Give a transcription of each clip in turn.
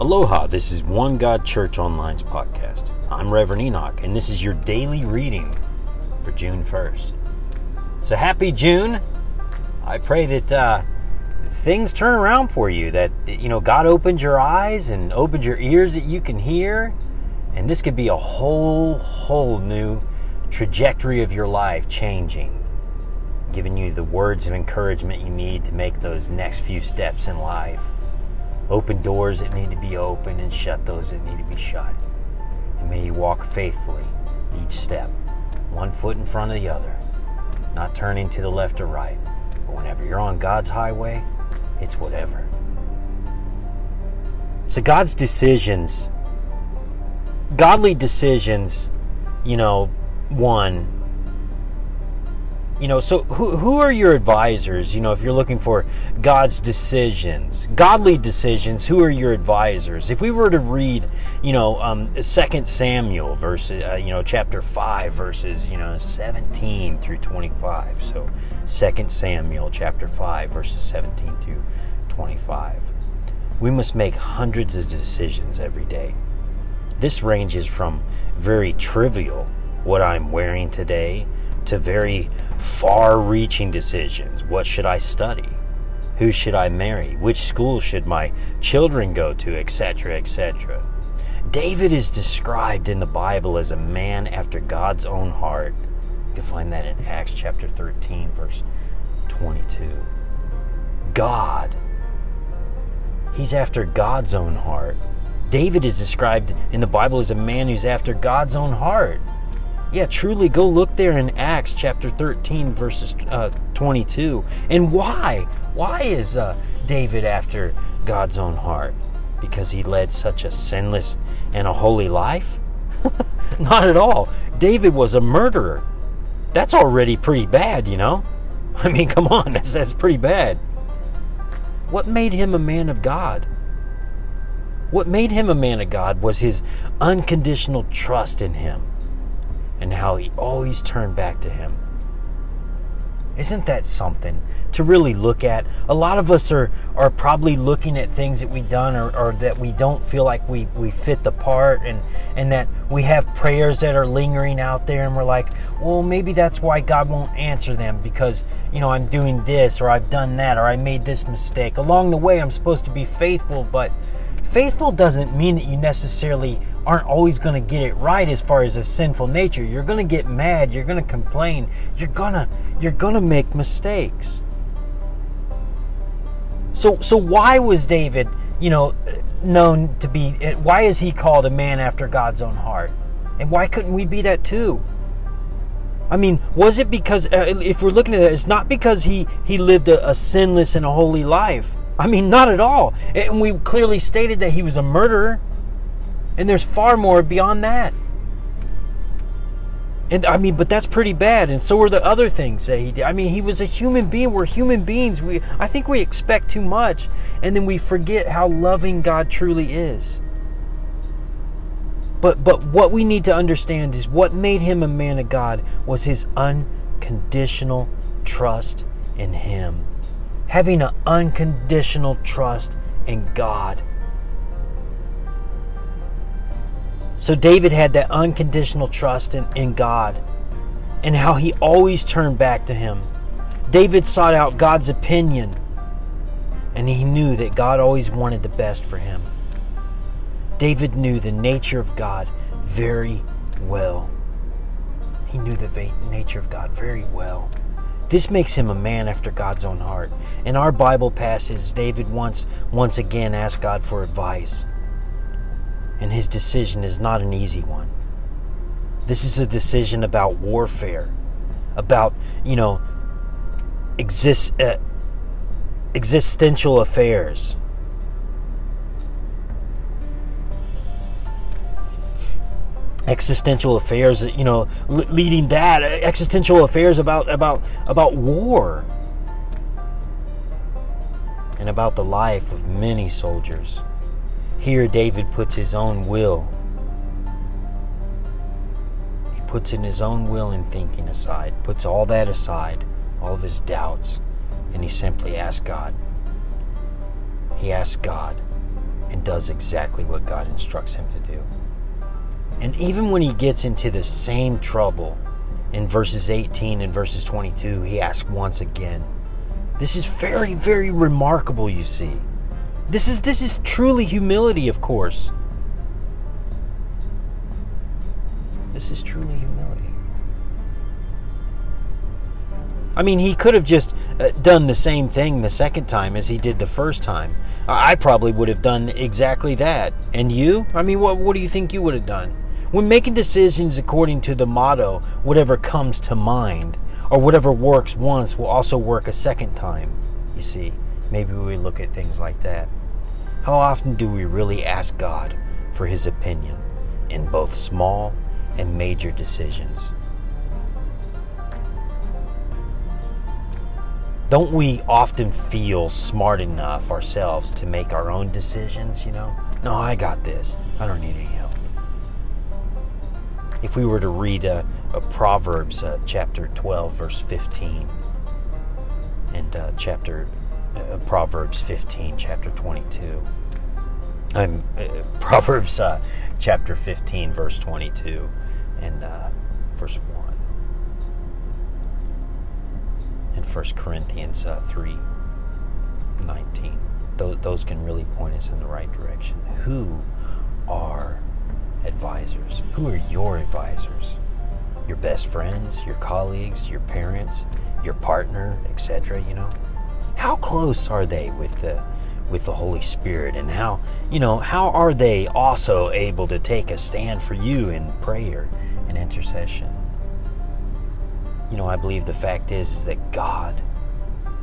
Aloha, this is One God Church Online's podcast. I'm Reverend Enoch, and this is your daily reading for June 1st. So happy June! I pray that uh, things turn around for you, that, you know, God opened your eyes and opened your ears that you can hear, and this could be a whole, whole new trajectory of your life changing, giving you the words of encouragement you need to make those next few steps in life. Open doors that need to be open and shut those that need to be shut. And may you walk faithfully each step, one foot in front of the other, not turning to the left or right. But whenever you're on God's highway, it's whatever. So God's decisions, godly decisions, you know, one, you know so who, who are your advisors you know if you're looking for god's decisions godly decisions who are your advisors? If we were to read you know um, 2 samuel verses uh, you know chapter 5 verses you know 17 through 25 so 2 samuel chapter 5 verses 17 to 25 we must make hundreds of decisions every day. This ranges from very trivial what i'm wearing today to very far reaching decisions. What should I study? Who should I marry? Which school should my children go to? Etc., etc. David is described in the Bible as a man after God's own heart. You can find that in Acts chapter 13, verse 22. God. He's after God's own heart. David is described in the Bible as a man who's after God's own heart. Yeah, truly go look there in Acts chapter 13, verses uh, 22. And why? Why is uh, David after God's own heart? Because he led such a sinless and a holy life? Not at all. David was a murderer. That's already pretty bad, you know? I mean, come on, that's, that's pretty bad. What made him a man of God? What made him a man of God was his unconditional trust in him and how he always turned back to him. Isn't that something to really look at? A lot of us are, are probably looking at things that we've done or, or that we don't feel like we, we fit the part and, and that we have prayers that are lingering out there and we're like, well, maybe that's why God won't answer them because, you know, I'm doing this or I've done that or I made this mistake. Along the way, I'm supposed to be faithful, but faithful doesn't mean that you necessarily aren't always going to get it right as far as a sinful nature. You're going to get mad, you're going to complain, you're going to you're going to make mistakes. So so why was David, you know, known to be why is he called a man after God's own heart? And why couldn't we be that too? I mean, was it because uh, if we're looking at it, it's not because he he lived a, a sinless and a holy life. I mean, not at all. And we clearly stated that he was a murderer. And there's far more beyond that. And I mean, but that's pretty bad. And so are the other things that he did. I mean, he was a human being. We're human beings. We, I think we expect too much, and then we forget how loving God truly is. But but what we need to understand is what made him a man of God was his unconditional trust in Him, having an unconditional trust in God. So David had that unconditional trust in, in God and how he always turned back to him. David sought out God's opinion and he knew that God always wanted the best for him. David knew the nature of God very well. He knew the nature of God very well. This makes him a man after God's own heart. In our Bible passage, David once once again asked God for advice and his decision is not an easy one. This is a decision about warfare, about, you know, exist, uh, existential affairs. Existential affairs, you know, leading that existential affairs about about about war and about the life of many soldiers. Here, David puts his own will. He puts in his own will and thinking aside, puts all that aside, all of his doubts, and he simply asks God. He asks God, and does exactly what God instructs him to do. And even when he gets into the same trouble in verses 18 and verses 22, he asks once again. This is very, very remarkable, you see. This is this is truly humility, of course. This is truly humility. I mean, he could have just uh, done the same thing the second time as he did the first time. I probably would have done exactly that. And you? I mean, what what do you think you would have done? When making decisions according to the motto, whatever comes to mind, or whatever works once will also work a second time, you see, maybe we look at things like that. How often do we really ask God for His opinion in both small and major decisions? Don't we often feel smart enough ourselves to make our own decisions, you know? No, I got this. I don't need any help if we were to read a, a Proverbs uh, chapter 12, verse 15, and uh, chapter uh, Proverbs 15, chapter 22. I'm uh, Proverbs uh, chapter 15, verse 22, and uh, verse 1. And 1 Corinthians 3, 19. Those, those can really point us in the right direction. Who are advisors. Who are your advisors? Your best friends, your colleagues, your parents, your partner, etc., you know? How close are they with the with the Holy Spirit and how, you know, how are they also able to take a stand for you in prayer and intercession? You know, I believe the fact is is that God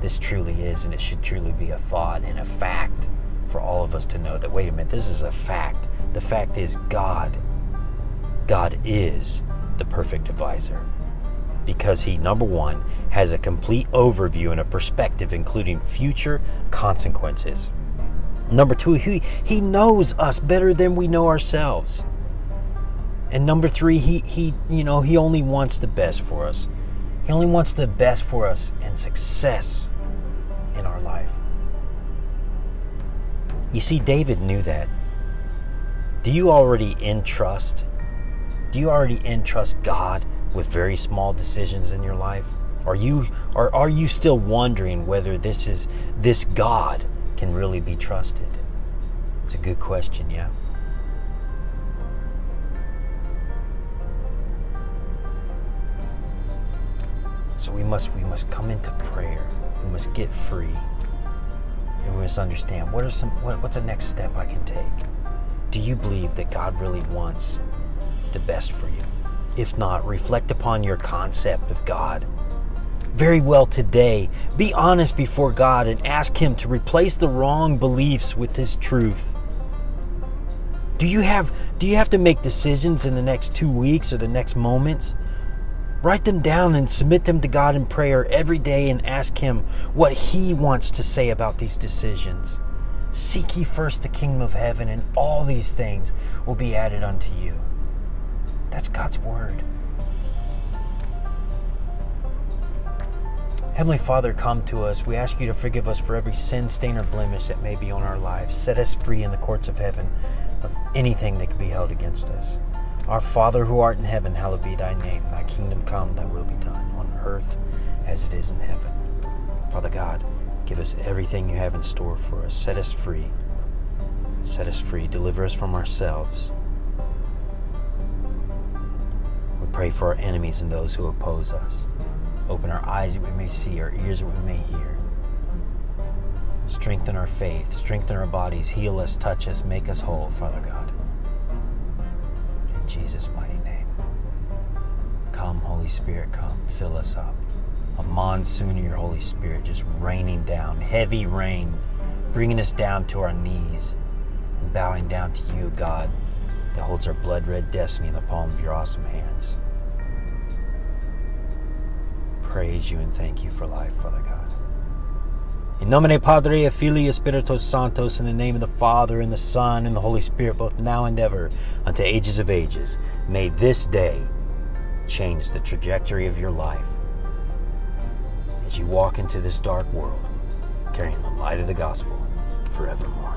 this truly is and it should truly be a thought and a fact for all of us to know that wait a minute, this is a fact the fact is, God, God is the perfect advisor because he, number one, has a complete overview and a perspective, including future consequences. Number two, he, he knows us better than we know ourselves. And number three, he, he, you know, he only wants the best for us. He only wants the best for us and success in our life. You see, David knew that. Do you already entrust? Do you already entrust God with very small decisions in your life? Are you or are you still wondering whether this is this God can really be trusted? It's a good question, yeah. So we must we must come into prayer. We must get free. And we must understand what are some what, what's the next step I can take? Do you believe that God really wants the best for you? If not, reflect upon your concept of God. Very well today, be honest before God and ask Him to replace the wrong beliefs with His truth. Do you have do you have to make decisions in the next 2 weeks or the next moments? Write them down and submit them to God in prayer every day and ask Him what He wants to say about these decisions. Seek ye first the kingdom of heaven, and all these things will be added unto you. That's God's word. Heavenly Father, come to us. We ask you to forgive us for every sin, stain, or blemish that may be on our lives. Set us free in the courts of heaven of anything that could be held against us. Our Father who art in heaven, hallowed be thy name. Thy kingdom come, thy will be done, on earth as it is in heaven. Father God, Give us everything you have in store for us. Set us free. Set us free. Deliver us from ourselves. We pray for our enemies and those who oppose us. Open our eyes that we may see, our ears that we may hear. Strengthen our faith, strengthen our bodies, heal us, touch us, make us whole, Father God. In Jesus' mighty name. Come, Holy Spirit, come, fill us up a monsoon of your Holy Spirit just raining down, heavy rain, bringing us down to our knees and bowing down to you, God, that holds our blood red destiny in the palm of your awesome hands. Praise you and thank you for life, Father God. In nomine Padre, Filii, Spiritus Sanctos, in the name of the Father, and the Son, and the Holy Spirit, both now and ever, unto ages of ages, may this day change the trajectory of your life as you walk into this dark world, carrying the light of the gospel forevermore.